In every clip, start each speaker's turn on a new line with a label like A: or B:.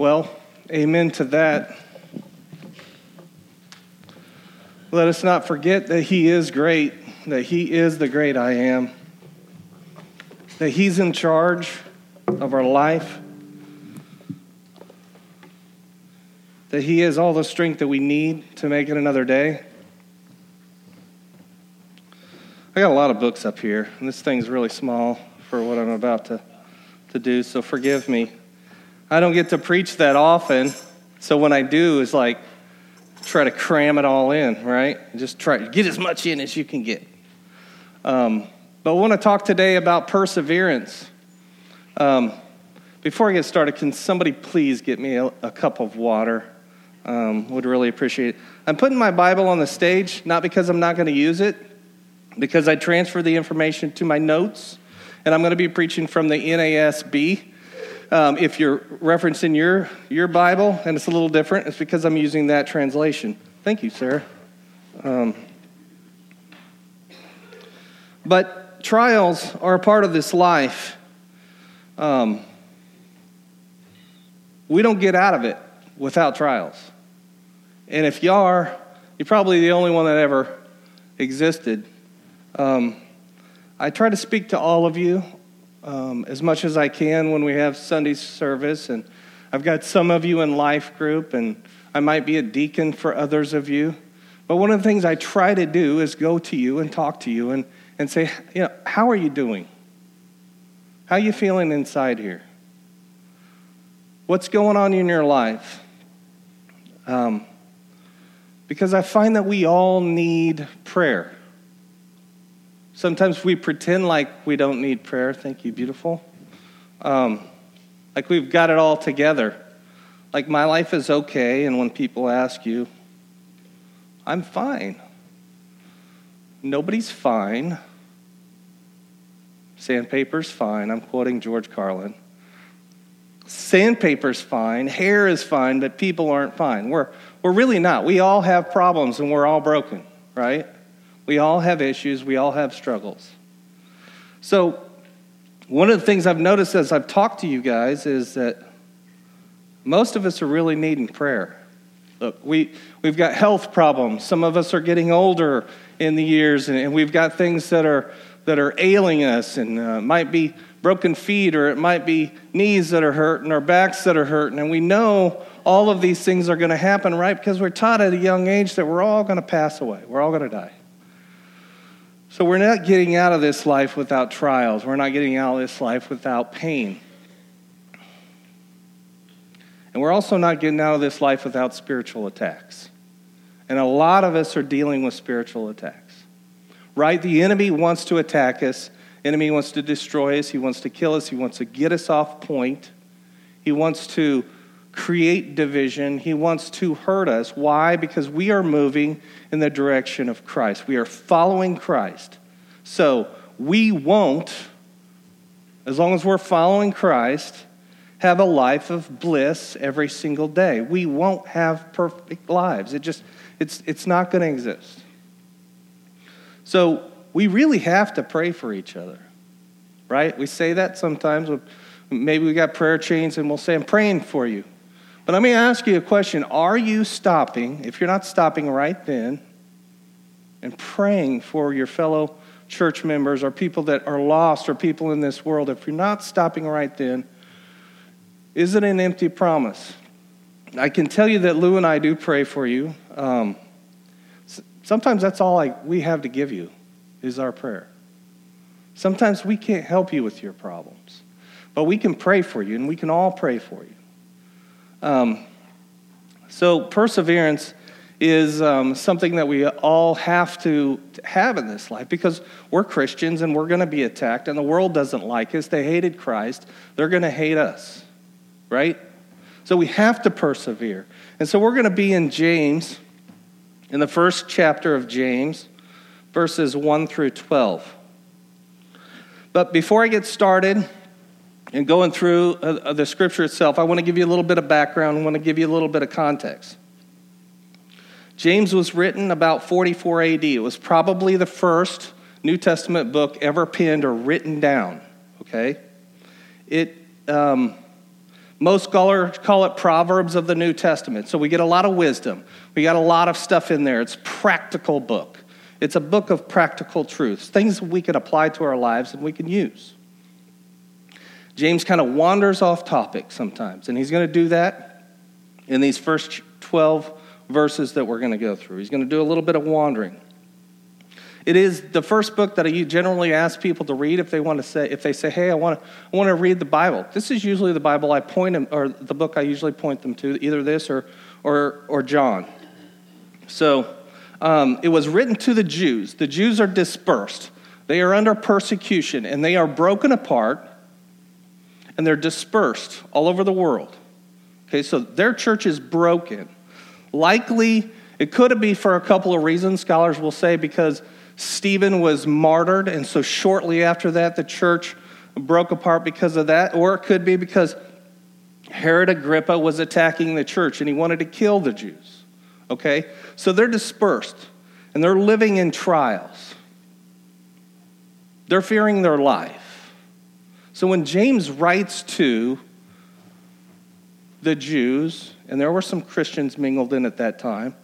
A: Well, amen to that. Let us not forget that He is great, that He is the great I am, that He's in charge of our life, that He has all the strength that we need to make it another day. I got a lot of books up here, and this thing's really small for what I'm about to, to do, so forgive me. I don't get to preach that often, so when I do, it's like try to cram it all in, right? Just try to get as much in as you can get. Um, but I want to talk today about perseverance. Um, before I get started, can somebody please get me a, a cup of water? Um, would really appreciate it. I'm putting my Bible on the stage, not because I'm not going to use it, because I transfer the information to my notes, and I'm going to be preaching from the NASB. Um, if you're referencing your, your Bible and it's a little different, it's because I'm using that translation. Thank you, Sarah. Um, but trials are a part of this life. Um, we don't get out of it without trials. And if you are, you're probably the only one that ever existed. Um, I try to speak to all of you um, as much as I can when we have Sunday service. And I've got some of you in life group, and I might be a deacon for others of you. But one of the things I try to do is go to you and talk to you and, and say, you know, how are you doing? How are you feeling inside here? What's going on in your life? Um, because I find that we all need prayer. Sometimes we pretend like we don't need prayer. Thank you, beautiful. Um, like we've got it all together. Like my life is okay, and when people ask you, I'm fine. Nobody's fine. Sandpaper's fine. I'm quoting George Carlin. Sandpaper's fine. Hair is fine, but people aren't fine. We're, we're really not. We all have problems and we're all broken, right? We all have issues, we all have struggles. So, one of the things I've noticed as I've talked to you guys is that most of us are really needing prayer. Look, we, we've got health problems. Some of us are getting older in the years, and, and we've got things that are, that are ailing us, and uh, might be broken feet, or it might be knees that are hurting, or backs that are hurting. And we know all of these things are going to happen, right? Because we're taught at a young age that we're all going to pass away, we're all going to die. So we're not getting out of this life without trials. We're not getting out of this life without pain. And we're also not getting out of this life without spiritual attacks. And a lot of us are dealing with spiritual attacks. Right? The enemy wants to attack us. Enemy wants to destroy us. He wants to kill us. He wants to get us off point. He wants to create division. He wants to hurt us. Why? Because we are moving in the direction of Christ. We are following Christ. So we won't, as long as we're following Christ, have a life of bliss every single day. We won't have perfect lives. It just, it's, it's not going to exist. So we really have to pray for each other, right? We say that sometimes. Maybe we got prayer chains and we'll say, I'm praying for you. But let me ask you a question. Are you stopping, if you're not stopping right then, and praying for your fellow church members or people that are lost or people in this world, if you're not stopping right then, is it an empty promise? I can tell you that Lou and I do pray for you. Um, sometimes that's all I, we have to give you is our prayer. Sometimes we can't help you with your problems, but we can pray for you, and we can all pray for you. Um, so, perseverance is um, something that we all have to have in this life because we're Christians and we're going to be attacked, and the world doesn't like us. They hated Christ, they're going to hate us, right? So, we have to persevere. And so, we're going to be in James, in the first chapter of James, verses 1 through 12. But before I get started, and going through uh, uh, the scripture itself, I want to give you a little bit of background. I want to give you a little bit of context. James was written about 44 AD. It was probably the first New Testament book ever penned or written down. Okay? It, um, Most scholars call it Proverbs of the New Testament. So we get a lot of wisdom. We got a lot of stuff in there. It's practical book. It's a book of practical truths, things we can apply to our lives and we can use. James kind of wanders off topic sometimes, and he's going to do that in these first 12 verses that we're going to go through. He's going to do a little bit of wandering. It is the first book that I generally ask people to read if they want to say if they say, "Hey, I want to I want to read the Bible." This is usually the Bible I point them or the book I usually point them to, either this or or or John. So, um, it was written to the Jews. The Jews are dispersed. They are under persecution and they are broken apart and they're dispersed all over the world. Okay, so their church is broken. Likely, it could be for a couple of reasons, scholars will say, because Stephen was martyred, and so shortly after that, the church broke apart because of that. Or it could be because Herod Agrippa was attacking the church and he wanted to kill the Jews. Okay? So they're dispersed and they're living in trials. They're fearing their life. So when James writes to the Jews, and there were some Christians mingled in at that time,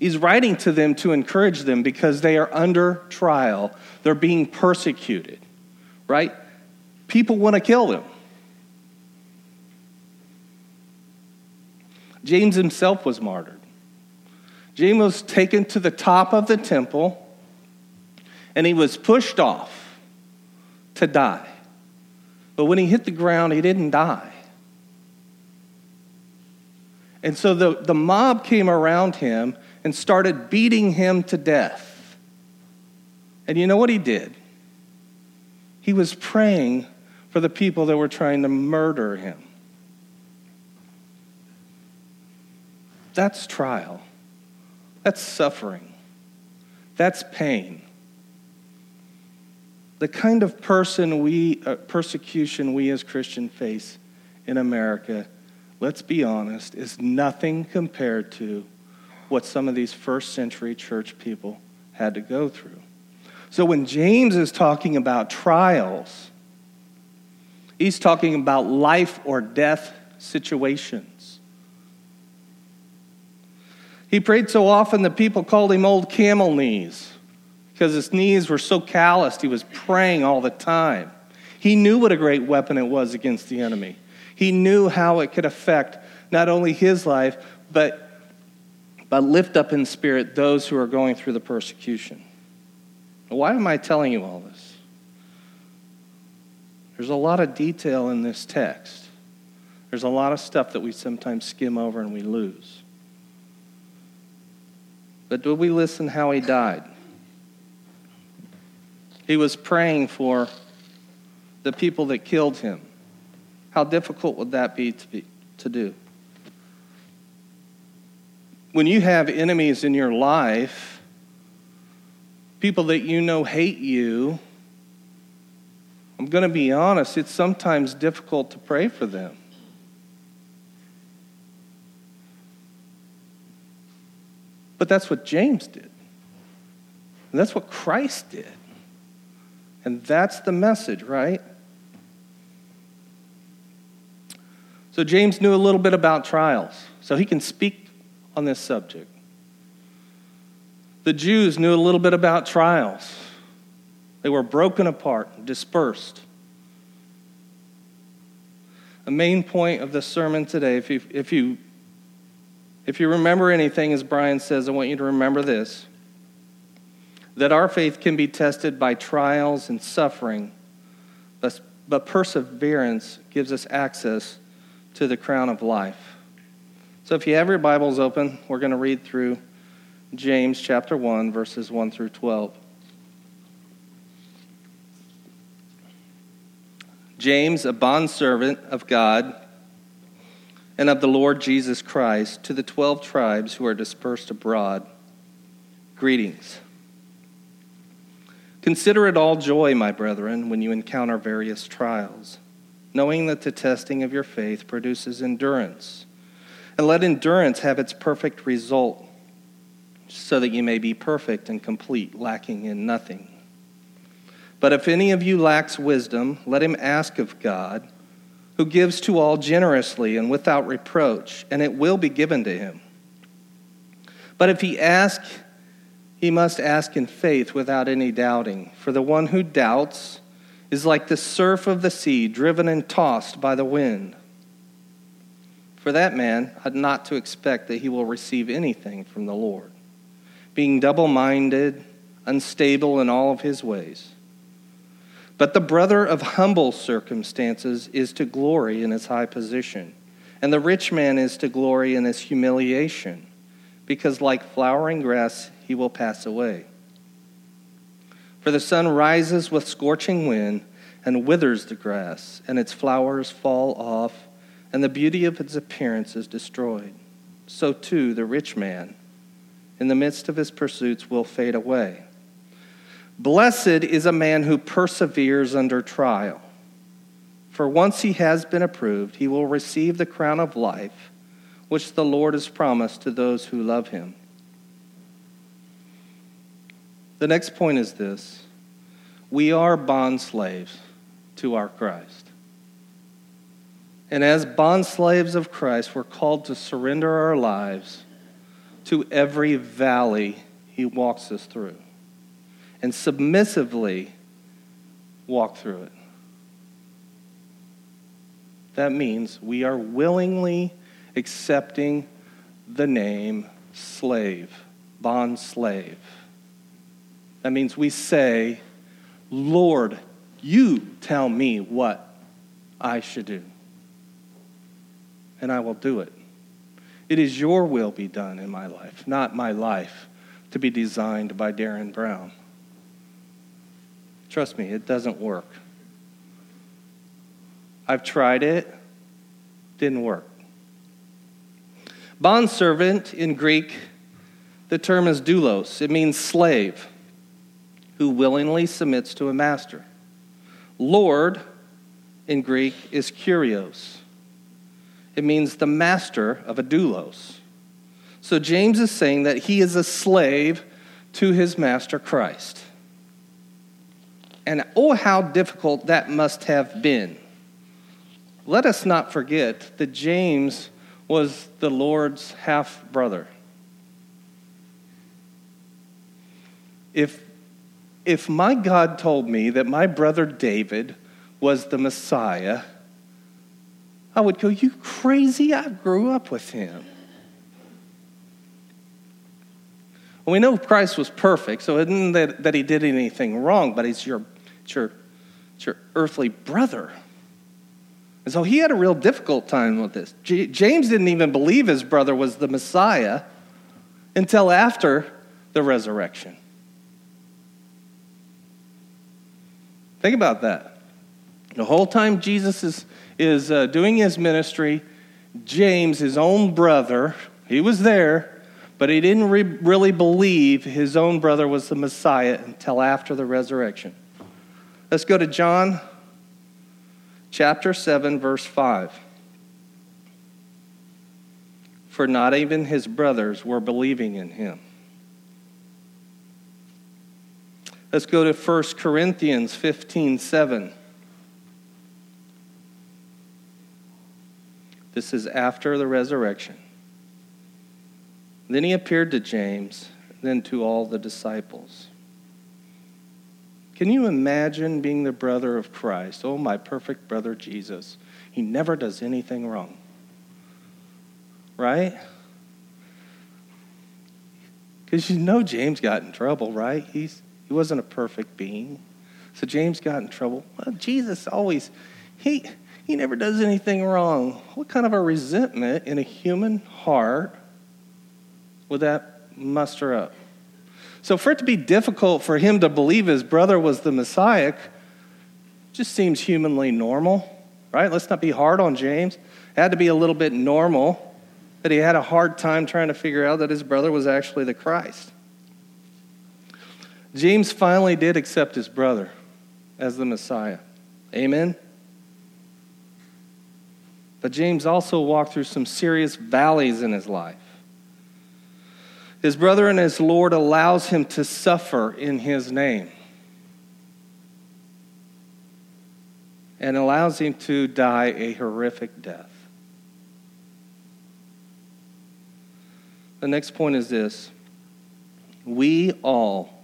A: He's writing to them to encourage them because they are under trial. They're being persecuted, right? People want to kill them. James himself was martyred. James was taken to the top of the temple and he was pushed off to die. But when he hit the ground, he didn't die. And so the, the mob came around him and started beating him to death. And you know what he did? He was praying for the people that were trying to murder him. That's trial. That's suffering. That's pain. The kind of person we, uh, persecution we as Christians face in America, let's be honest, is nothing compared to what some of these first century church people had to go through. So when James is talking about trials, he's talking about life or death situations. He prayed so often that people called him Old Camel Knees because his knees were so calloused, he was praying all the time. He knew what a great weapon it was against the enemy. He knew how it could affect not only his life, but but lift up in spirit those who are going through the persecution. Why am I telling you all this? There's a lot of detail in this text. There's a lot of stuff that we sometimes skim over and we lose. But do we listen how he died? He was praying for the people that killed him. How difficult would that be to, be, to do? when you have enemies in your life, people that you know hate you, I'm going to be honest, it's sometimes difficult to pray for them. But that's what James did. And that's what Christ did. And that's the message, right? So James knew a little bit about trials. So he can speak on this subject. The Jews knew a little bit about trials. They were broken apart, dispersed. The main point of the sermon today, if you, if you, if you remember anything, as Brian says, I want you to remember this that our faith can be tested by trials and suffering, but, but perseverance gives us access to the crown of life. So if you have your Bibles open, we're going to read through James chapter 1, verses 1 through 12. James, a bondservant of God and of the Lord Jesus Christ, to the 12 tribes who are dispersed abroad, greetings. Consider it all joy, my brethren, when you encounter various trials, knowing that the testing of your faith produces endurance and let endurance have its perfect result, so that you may be perfect and complete, lacking in nothing. But if any of you lacks wisdom, let him ask of God, who gives to all generously and without reproach, and it will be given to him. But if he ask, he must ask in faith without any doubting. For the one who doubts is like the surf of the sea, driven and tossed by the wind. For that man ought not to expect that he will receive anything from the Lord, being double minded, unstable in all of his ways. But the brother of humble circumstances is to glory in his high position, and the rich man is to glory in his humiliation, because like flowering grass, he will pass away. For the sun rises with scorching wind and withers the grass, and its flowers fall off, and the beauty of its appearance is destroyed. So too the rich man, in the midst of his pursuits, will fade away. Blessed is a man who perseveres under trial. For once he has been approved, he will receive the crown of life, which the Lord has promised to those who love him. The next point is this we are bond slaves to our Christ. And as bond slaves of Christ, we're called to surrender our lives to every valley he walks us through and submissively walk through it. That means we are willingly accepting the name slave, bond slave. That means we say, Lord, you tell me what I should do, and I will do it. It is your will be done in my life, not my life to be designed by Darren Brown. Trust me, it doesn't work. I've tried it, didn't work. Bondservant in Greek, the term is doulos. It means slave who willingly submits to a master. Lord in Greek is kurios. It means the master of a doulos. So James is saying that he is a slave to his master Christ. And oh, how difficult that must have been. Let us not forget that James was the Lord's half brother. If, if my God told me that my brother David was the Messiah, I would go, You crazy? I grew up with him. Well, we know Christ was perfect, so it isn't that, that he did anything wrong, but he's your it's your, it's your earthly brother. And so he had a real difficult time with this. J- James didn't even believe his brother was the Messiah until after the resurrection. Think about that. The whole time Jesus is, is uh, doing his ministry, James, his own brother, he was there, but he didn't re- really believe his own brother was the Messiah until after the resurrection. Let's go to John chapter 7, verse 5. For not even his brothers were believing in him. Let's go to 1 Corinthians 15, 7. This is after the resurrection. Then he appeared to James, then to all the disciples. Can you imagine being the brother of Christ? Oh, my perfect brother Jesus. He never does anything wrong. Right? Because you know James got in trouble, right? He's, he wasn't a perfect being. So James got in trouble. Well, Jesus always, he, he never does anything wrong. What kind of a resentment in a human heart would that muster up? So, for it to be difficult for him to believe his brother was the Messiah just seems humanly normal, right? Let's not be hard on James. It had to be a little bit normal that he had a hard time trying to figure out that his brother was actually the Christ. James finally did accept his brother as the Messiah. Amen? But James also walked through some serious valleys in his life. His brother and his Lord allows him to suffer in his name. and allows him to die a horrific death. The next point is this we all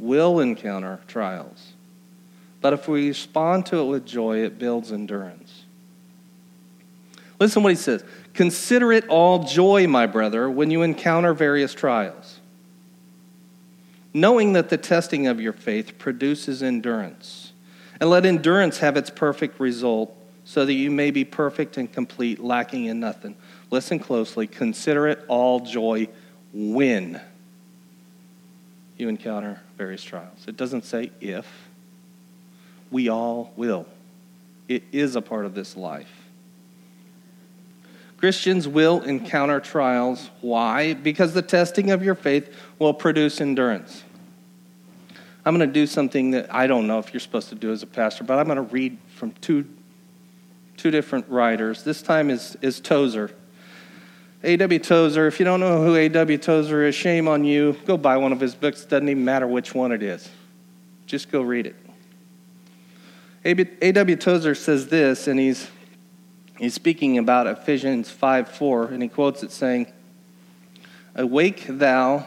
A: will encounter trials, but if we respond to it with joy, it builds endurance. Listen what he says Consider it all joy, my brother, when you encounter various trials, knowing that the testing of your faith produces endurance. And let endurance have its perfect result, so that you may be perfect and complete, lacking in nothing. Listen closely. Consider it all joy when you encounter various trials. It doesn't say if. We all will. It is a part of this life. Christians will encounter trials. Why? Because the testing of your faith will produce endurance. I'm going to do something that I don't know if you're supposed to do as a pastor, but I'm going to read from two, two different writers. This time is, is Tozer. A.W. Tozer, if you don't know who A.W. Tozer is, shame on you. Go buy one of his books. Doesn't even matter which one it is. Just go read it. A.W. Tozer says this, and he's, he's speaking about Ephesians 5 4, and he quotes it saying, Awake thou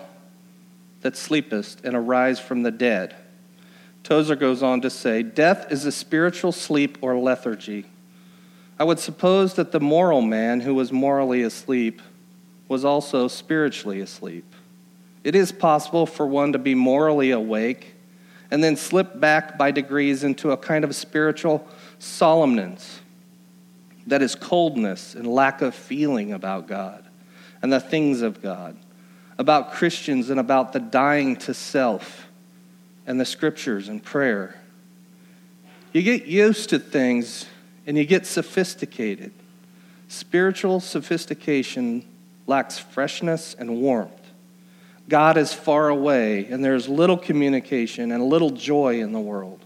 A: that sleepest, and arise from the dead. Tozer goes on to say, Death is a spiritual sleep or lethargy I would suppose that the moral man who was morally asleep was also spiritually asleep. It is possible for one to be morally awake and then slip back by degrees into a kind of spiritual solemnness that is coldness and lack of feeling about God and the things of God, about Christians and about the dying to self and the scriptures and prayer. You get used to things and you get sophisticated. Spiritual sophistication lacks freshness and warmth. God is far away, and there's little communication and little joy in the world.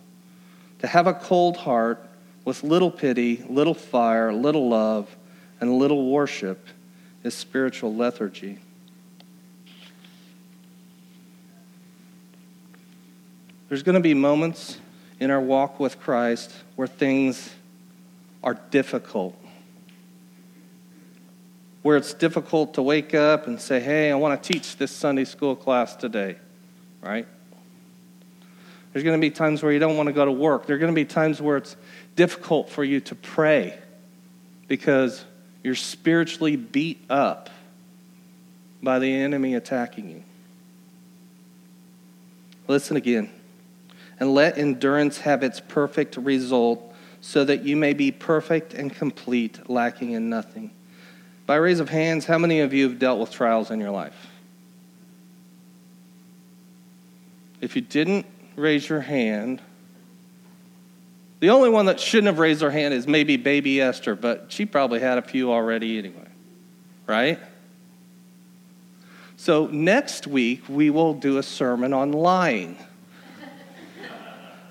A: To have a cold heart with little pity, little fire, little love, and little worship is spiritual lethargy. There's going to be moments in our walk with Christ where things are difficult. Where it's difficult to wake up and say, hey, I want to teach this Sunday school class today, right? There's going to be times where you don't want to go to work. There are going to be times where it's difficult for you to pray because you're spiritually beat up by the enemy attacking you. Listen again. And let endurance have its perfect result so that you may be perfect and complete, lacking in nothing. By raise of hands, how many of you have dealt with trials in your life? If you didn't raise your hand, the only one that shouldn't have raised her hand is maybe baby Esther, but she probably had a few already anyway, right? So next week, we will do a sermon on lying.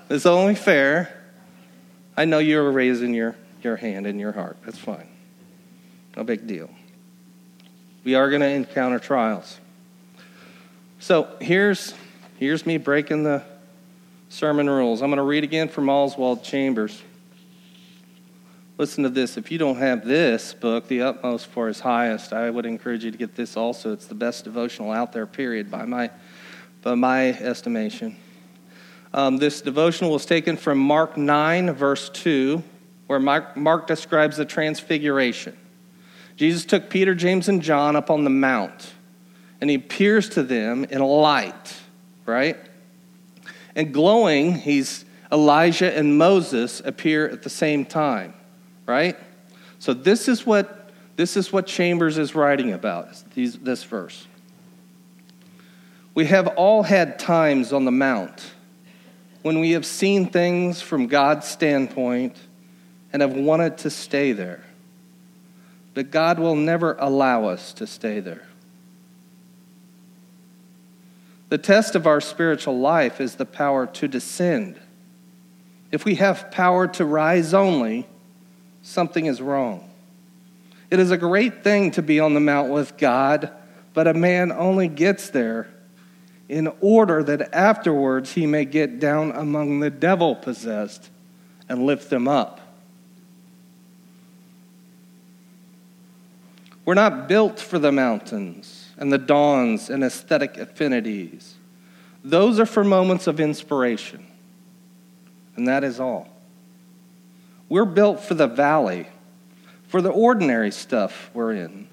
A: it's only fair. I know you're raising your, your hand in your heart. That's fine. No big deal. We are going to encounter trials. So here's, here's me breaking the sermon rules. I'm going to read again from Oswald Chambers. Listen to this. If you don't have this book, The Utmost for His Highest, I would encourage you to get this also. It's the best devotional out there, period, by my, by my estimation. Um, this devotional was taken from Mark 9, verse 2, where Mark, Mark describes the transfiguration. Jesus took Peter, James, and John up on the mount, and he appears to them in a light, right? And glowing, he's Elijah and Moses appear at the same time, right? So this is what this is what Chambers is writing about. These, this verse. We have all had times on the mount when we have seen things from God's standpoint and have wanted to stay there. But God will never allow us to stay there. The test of our spiritual life is the power to descend. If we have power to rise only, something is wrong. It is a great thing to be on the mount with God, but a man only gets there in order that afterwards he may get down among the devil possessed and lift them up. We're not built for the mountains and the dawns and aesthetic affinities. Those are for moments of inspiration, and that is all. We're built for the valley, for the ordinary stuff we're in,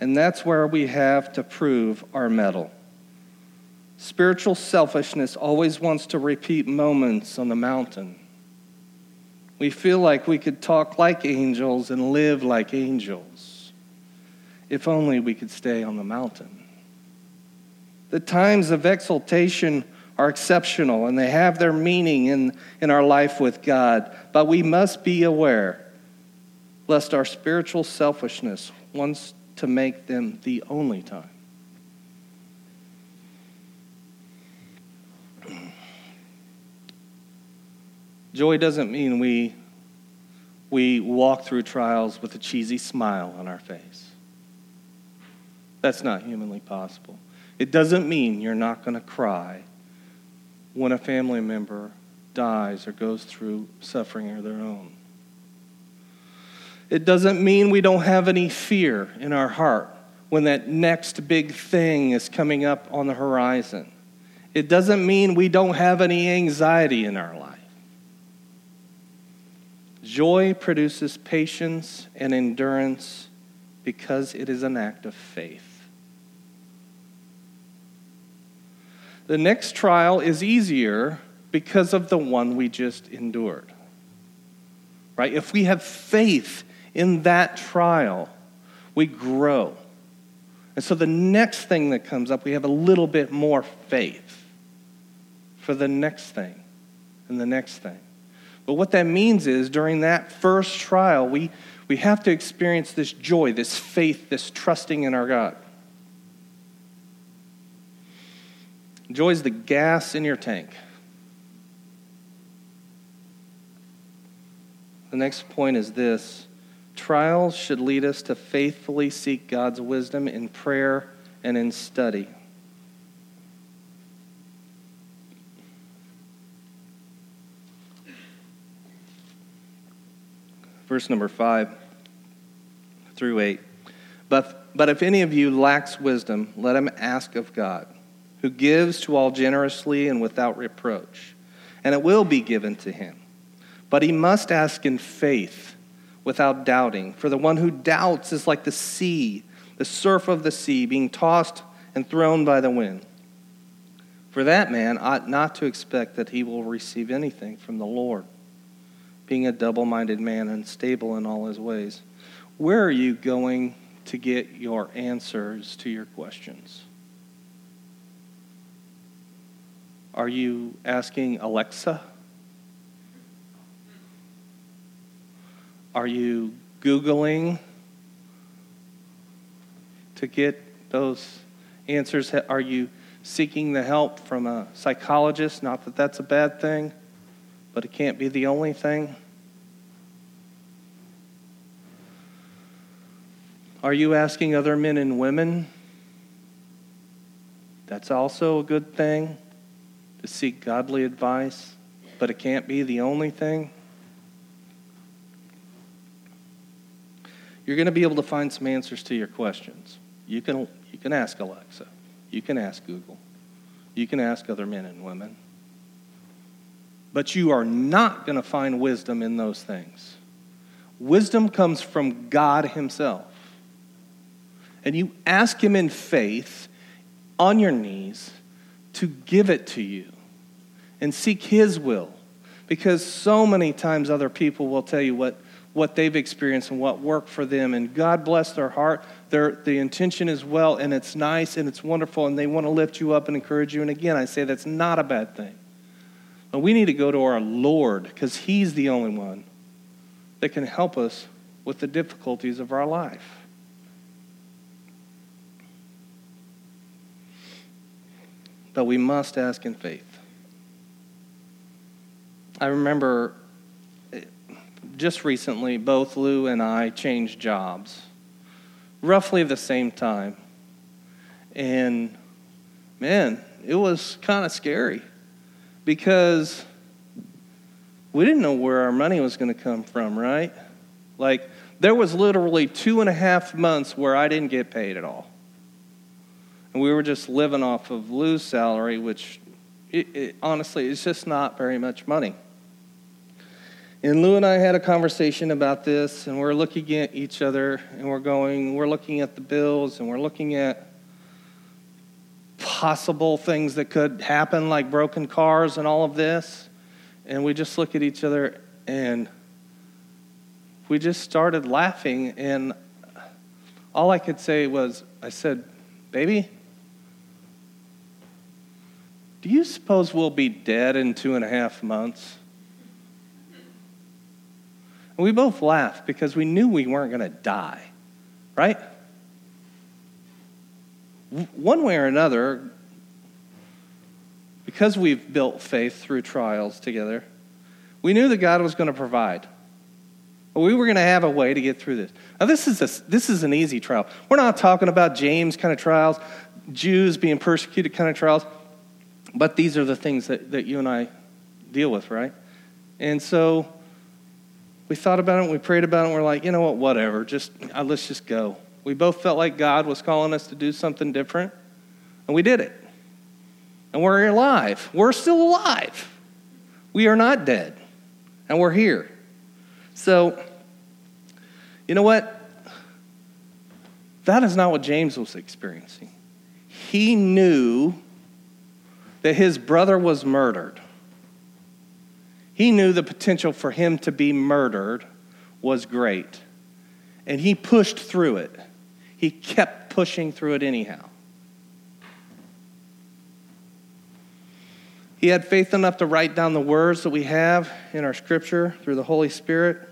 A: and that's where we have to prove our mettle. Spiritual selfishness always wants to repeat moments on the mountain. We feel like we could talk like angels and live like angels. If only we could stay on the mountain. The times of exaltation are exceptional and they have their meaning in, in our life with God, but we must be aware lest our spiritual selfishness wants to make them the only time. Joy doesn't mean we, we walk through trials with a cheesy smile on our face. That's not humanly possible. It doesn't mean you're not going to cry when a family member dies or goes through suffering of their own. It doesn't mean we don't have any fear in our heart when that next big thing is coming up on the horizon. It doesn't mean we don't have any anxiety in our life. Joy produces patience and endurance because it is an act of faith. The next trial is easier because of the one we just endured. Right? If we have faith in that trial, we grow. And so the next thing that comes up, we have a little bit more faith for the next thing and the next thing. But what that means is during that first trial, we, we have to experience this joy, this faith, this trusting in our God. Joy is the gas in your tank. The next point is this trials should lead us to faithfully seek God's wisdom in prayer and in study. Verse number 5 through 8. But, but if any of you lacks wisdom, let him ask of God who gives to all generously and without reproach, and it will be given to him. But he must ask in faith, without doubting. For the one who doubts is like the sea, the surf of the sea, being tossed and thrown by the wind. For that man ought not to expect that he will receive anything from the Lord, being a double minded man, unstable in all his ways. Where are you going to get your answers to your questions? Are you asking Alexa? Are you Googling to get those answers? Are you seeking the help from a psychologist? Not that that's a bad thing, but it can't be the only thing. Are you asking other men and women? That's also a good thing to seek godly advice, but it can't be the only thing. You're going to be able to find some answers to your questions. You can, you can ask Alexa. You can ask Google. You can ask other men and women. But you are not going to find wisdom in those things. Wisdom comes from God Himself. And you ask Him in faith on your knees to give it to you and seek His will. Because so many times other people will tell you what, what they've experienced and what worked for them. And God bless their heart. Their, the intention is well, and it's nice and it's wonderful, and they want to lift you up and encourage you. And again, I say that's not a bad thing. But we need to go to our Lord because He's the only one that can help us with the difficulties of our life. but we must ask in faith. I remember eh, just recently, both Lou and I changed jobs, roughly the same time. And man, it was kind of scary because we didn't know where our money was going to come from, right? Like, there was literally two and a half months where I didn't get paid at all. And we were just living off of Lou's salary, which it, it, honestly is just not very much money. And Lou and I had a conversation about this, and we're looking at each other, and we're going, we're looking at the bills, and we're looking at possible things that could happen, like broken cars and all of this. And we just look at each other, and we just started laughing. And all I could say was, I said, Baby, do you suppose we'll be dead in two and a half months? And we both laughed because we knew we weren't going to die, right? One way or another, because we've built faith through trials together, we knew that God was going to provide. We were going to have a way to get through this. Now, this is, a, this is an easy trial. We're not talking about James kind of trials, Jews being persecuted kind of trials. But these are the things that, that you and I deal with, right? And so we thought about it, we prayed about it, and we're like, you know what, whatever, just uh, let's just go. We both felt like God was calling us to do something different, and we did it. And we're alive. We're still alive. We are not dead, and we're here. So, you know what? That is not what James was experiencing. He knew that his brother was murdered. He knew the potential for him to be murdered was great. And he pushed through it. He kept pushing through it anyhow. He had faith enough to write down the words that we have in our scripture through the Holy Spirit.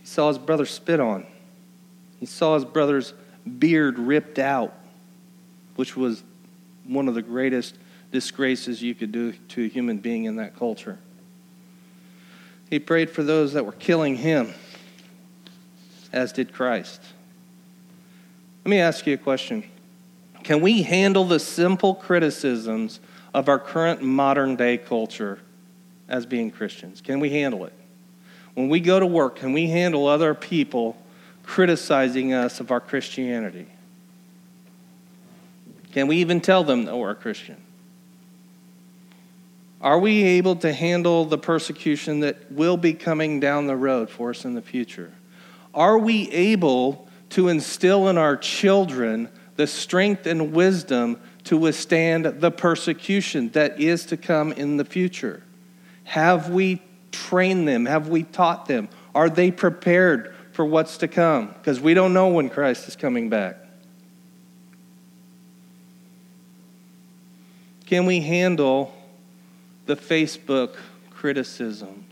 A: He saw his brother spit on. He saw his brother's beard ripped out, which was one of the greatest disgraces you could do to a human being in that culture. He prayed for those that were killing him, as did Christ. Let me ask you a question Can we handle the simple criticisms of our current modern day culture as being Christians? Can we handle it? When we go to work, can we handle other people criticizing us of our Christianity? Can we even tell them that we're a Christian? Are we able to handle the persecution that will be coming down the road for us in the future? Are we able to instill in our children the strength and wisdom to withstand the persecution that is to come in the future? Have we trained them? Have we taught them? Are they prepared for what's to come? Because we don't know when Christ is coming back. Can we handle the Facebook criticisms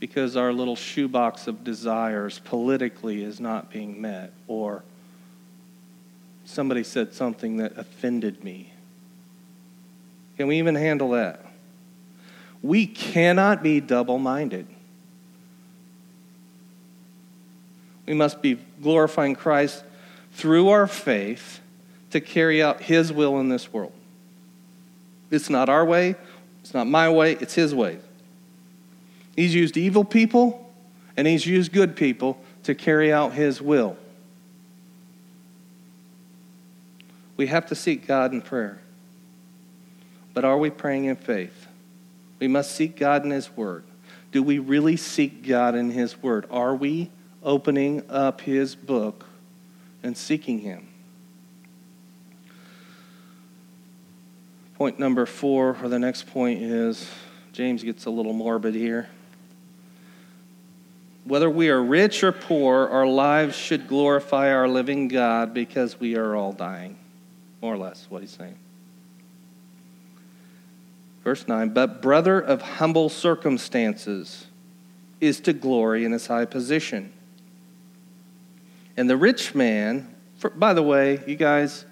A: because our little shoebox of desires politically is not being met or somebody said something that offended me? Can we even handle that? We cannot be double minded. We must be glorifying Christ through our faith to carry out His will in this world. It's not our way, it's not my way, it's His way. He's used evil people and He's used good people to carry out His will. We have to seek God in prayer. But are we praying in faith? We must seek God in His Word. Do we really seek God in His Word? Are we opening up His book and seeking Him? Point number four, or the next point, is James gets a little morbid here. Whether we are rich or poor, our lives should glorify our living God because we are all dying. More or less, what he's saying. Verse 9, but brother of humble circumstances is to glory in his high position. And the rich man, for, by the way, you guys,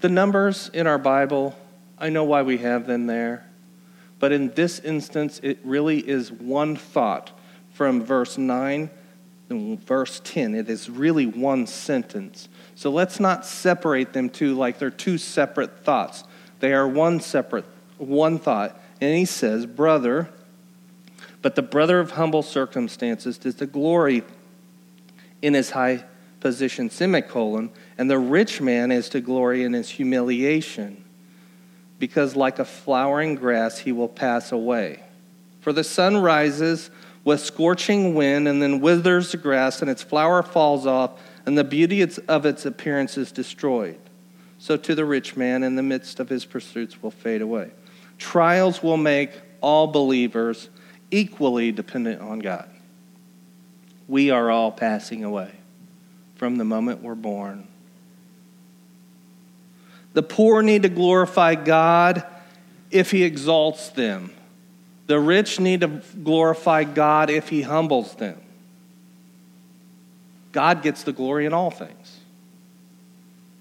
A: the numbers in our Bible I know why we have them there. But in this instance, it really is one thought from verse 9 and verse 10. It is really one sentence. So let's not separate them two like they're two separate thoughts. They are one separate, one thought. And he says, Brother, But the brother of humble circumstances does the glory in his high position, semicolon, and the rich man is to glory in his humiliation, because like a flowering grass he will pass away. For the sun rises with scorching wind and then withers the grass, and its flower falls off, and the beauty of its appearance is destroyed. So to the rich man in the midst of his pursuits will fade away. Trials will make all believers equally dependent on God. We are all passing away from the moment we're born. The poor need to glorify God if he exalts them. The rich need to glorify God if he humbles them. God gets the glory in all things.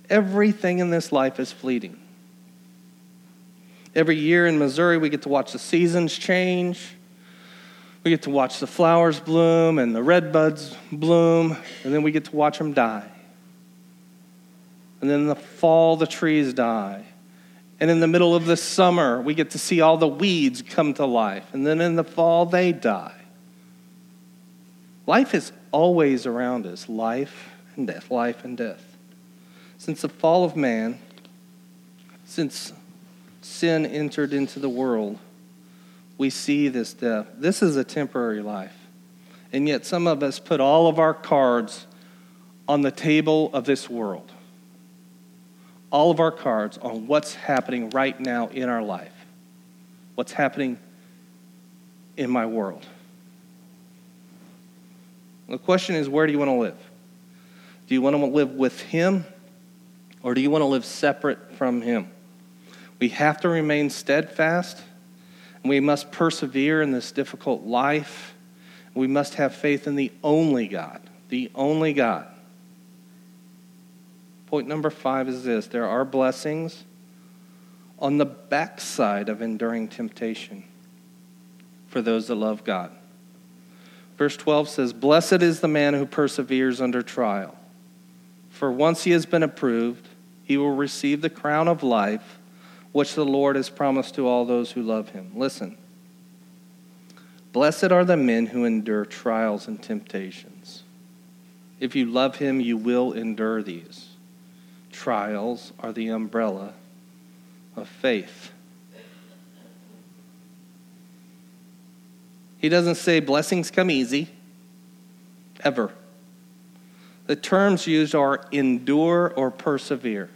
A: Everything in this life is fleeting. Every year in Missouri, we get to watch the seasons change. We get to watch the flowers bloom and the red buds bloom, and then we get to watch them die. And then in the fall, the trees die. And in the middle of the summer, we get to see all the weeds come to life. And then in the fall, they die. Life is always around us life and death, life and death. Since the fall of man, since sin entered into the world, we see this death. This is a temporary life. And yet, some of us put all of our cards on the table of this world all of our cards on what's happening right now in our life, what's happening in my world. The question is where do you want to live? Do you want to live with Him or do you want to live separate from Him? We have to remain steadfast and we must persevere in this difficult life. We must have faith in the only God, the only God Point number five is this there are blessings on the backside of enduring temptation for those that love God. Verse 12 says, Blessed is the man who perseveres under trial. For once he has been approved, he will receive the crown of life which the Lord has promised to all those who love him. Listen. Blessed are the men who endure trials and temptations. If you love him, you will endure these trials are the umbrella of faith. He doesn't say blessings come easy, ever. The terms used are endure or persevere.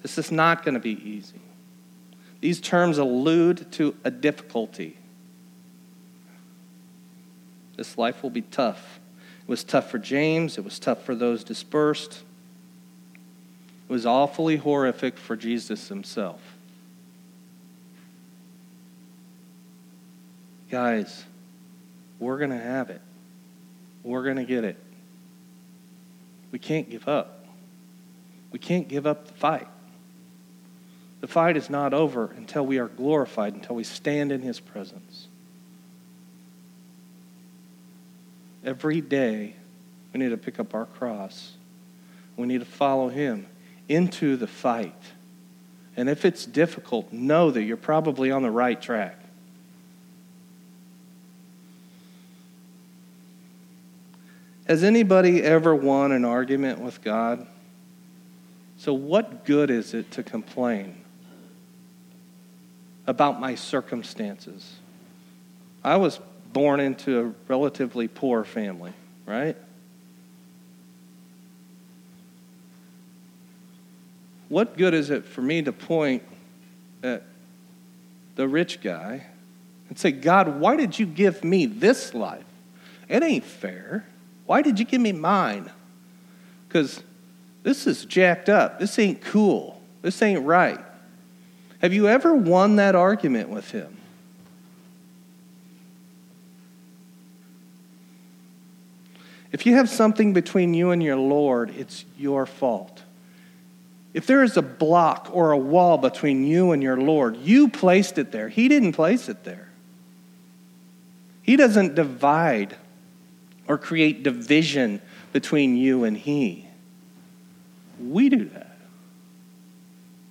A: This is not going to be easy. These terms allude to a difficulty. This life will be tough. It was tough for James, it was tough for those dispersed was awfully horrific for Jesus himself. Guys, we're going to have it. We're going to get it. We can't give up. We can't give up the fight. The fight is not over until we are glorified, until we stand in his presence. Every day, we need to pick up our cross. We need to follow him into the fight. And if it's difficult, know that you're probably on the right track. Has anybody ever won an argument with God? So, what good is it to complain about my circumstances? I was born into a relatively poor family, right? What good is it for me to point at the rich guy and say, God, why did you give me this life? It ain't fair. Why did you give me mine? Because this is jacked up. This ain't cool. This ain't right. Have you ever won that argument with him? If you have something between you and your Lord, it's your fault. If there is a block or a wall between you and your Lord, you placed it there. He didn't place it there. He doesn't divide or create division between you and He. We do that.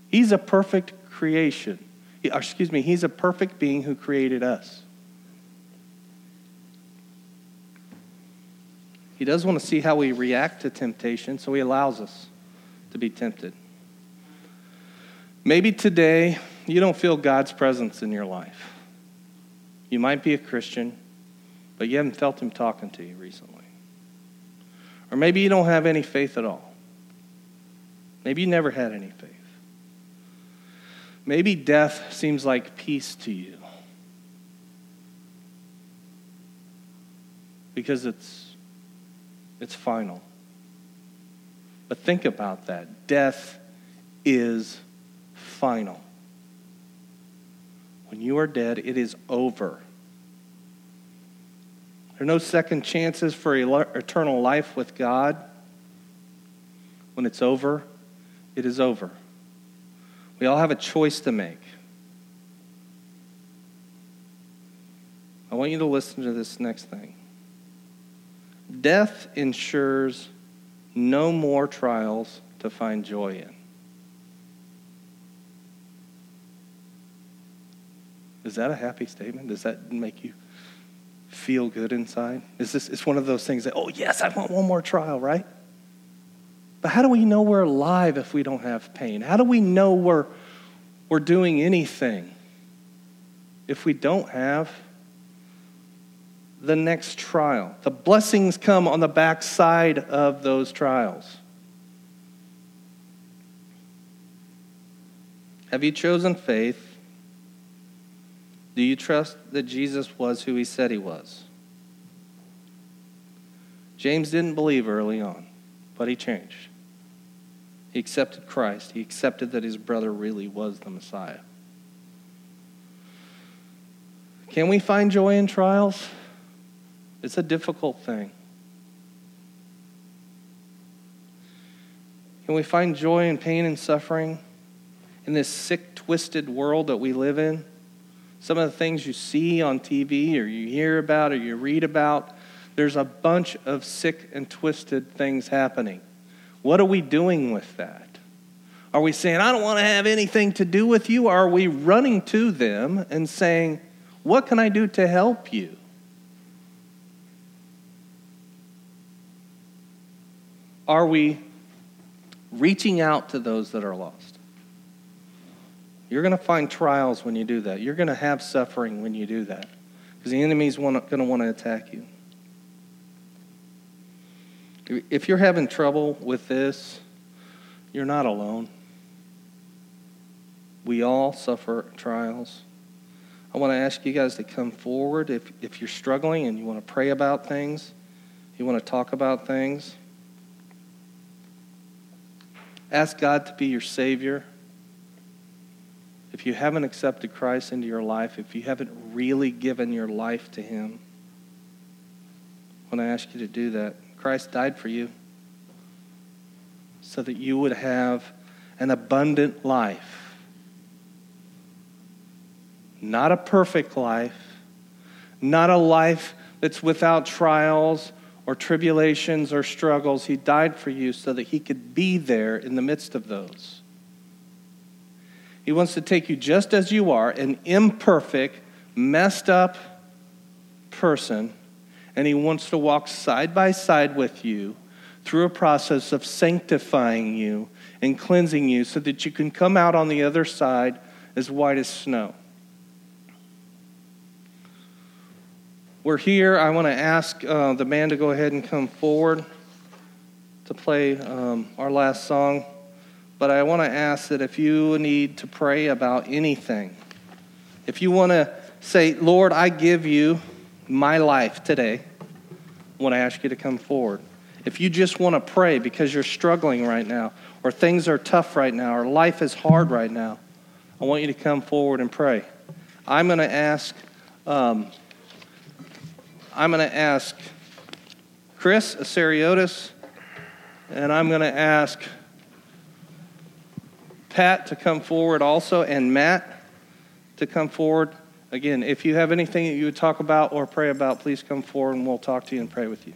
A: He's a perfect creation. excuse me, He's a perfect being who created us. He does want to see how we react to temptation, so He allows us to be tempted. Maybe today you don't feel God's presence in your life. You might be a Christian, but you haven't felt Him talking to you recently. Or maybe you don't have any faith at all. Maybe you never had any faith. Maybe death seems like peace to you because it's, it's final. But think about that. Death is final. When you are dead, it is over. There are no second chances for eternal life with God. When it's over, it is over. We all have a choice to make. I want you to listen to this next thing. Death ensures no more trials to find joy in. Is that a happy statement? Does that make you feel good inside? Is this it's one of those things that, oh yes, I want one more trial, right? But how do we know we're alive if we don't have pain? How do we know we're, we're doing anything if we don't have the next trial? The blessings come on the backside of those trials. Have you chosen faith? Do you trust that Jesus was who he said he was? James didn't believe early on, but he changed. He accepted Christ. He accepted that his brother really was the Messiah. Can we find joy in trials? It's a difficult thing. Can we find joy in pain and suffering in this sick, twisted world that we live in? Some of the things you see on TV or you hear about or you read about, there's a bunch of sick and twisted things happening. What are we doing with that? Are we saying, I don't want to have anything to do with you? Are we running to them and saying, What can I do to help you? Are we reaching out to those that are lost? You're going to find trials when you do that. You're going to have suffering when you do that because the enemy's going to want to attack you. If you're having trouble with this, you're not alone. We all suffer trials. I want to ask you guys to come forward if, if you're struggling and you want to pray about things, you want to talk about things. Ask God to be your Savior. If you haven't accepted Christ into your life, if you haven't really given your life to Him, when I ask you to do that. Christ died for you so that you would have an abundant life. Not a perfect life, not a life that's without trials or tribulations or struggles. He died for you so that He could be there in the midst of those. He wants to take you just as you are, an imperfect, messed up person, and He wants to walk side by side with you through a process of sanctifying you and cleansing you so that you can come out on the other side as white as snow. We're here. I want to ask uh, the band to go ahead and come forward to play um, our last song. But I want to ask that if you need to pray about anything, if you want to say, Lord, I give you my life today, I want to ask you to come forward. If you just want to pray because you're struggling right now, or things are tough right now, or life is hard right now, I want you to come forward and pray. I'm going to ask. Um, I'm going to ask Chris Asariotis, and I'm going to ask Pat to come forward also, and Matt to come forward. Again, if you have anything that you would talk about or pray about, please come forward and we'll talk to you and pray with you.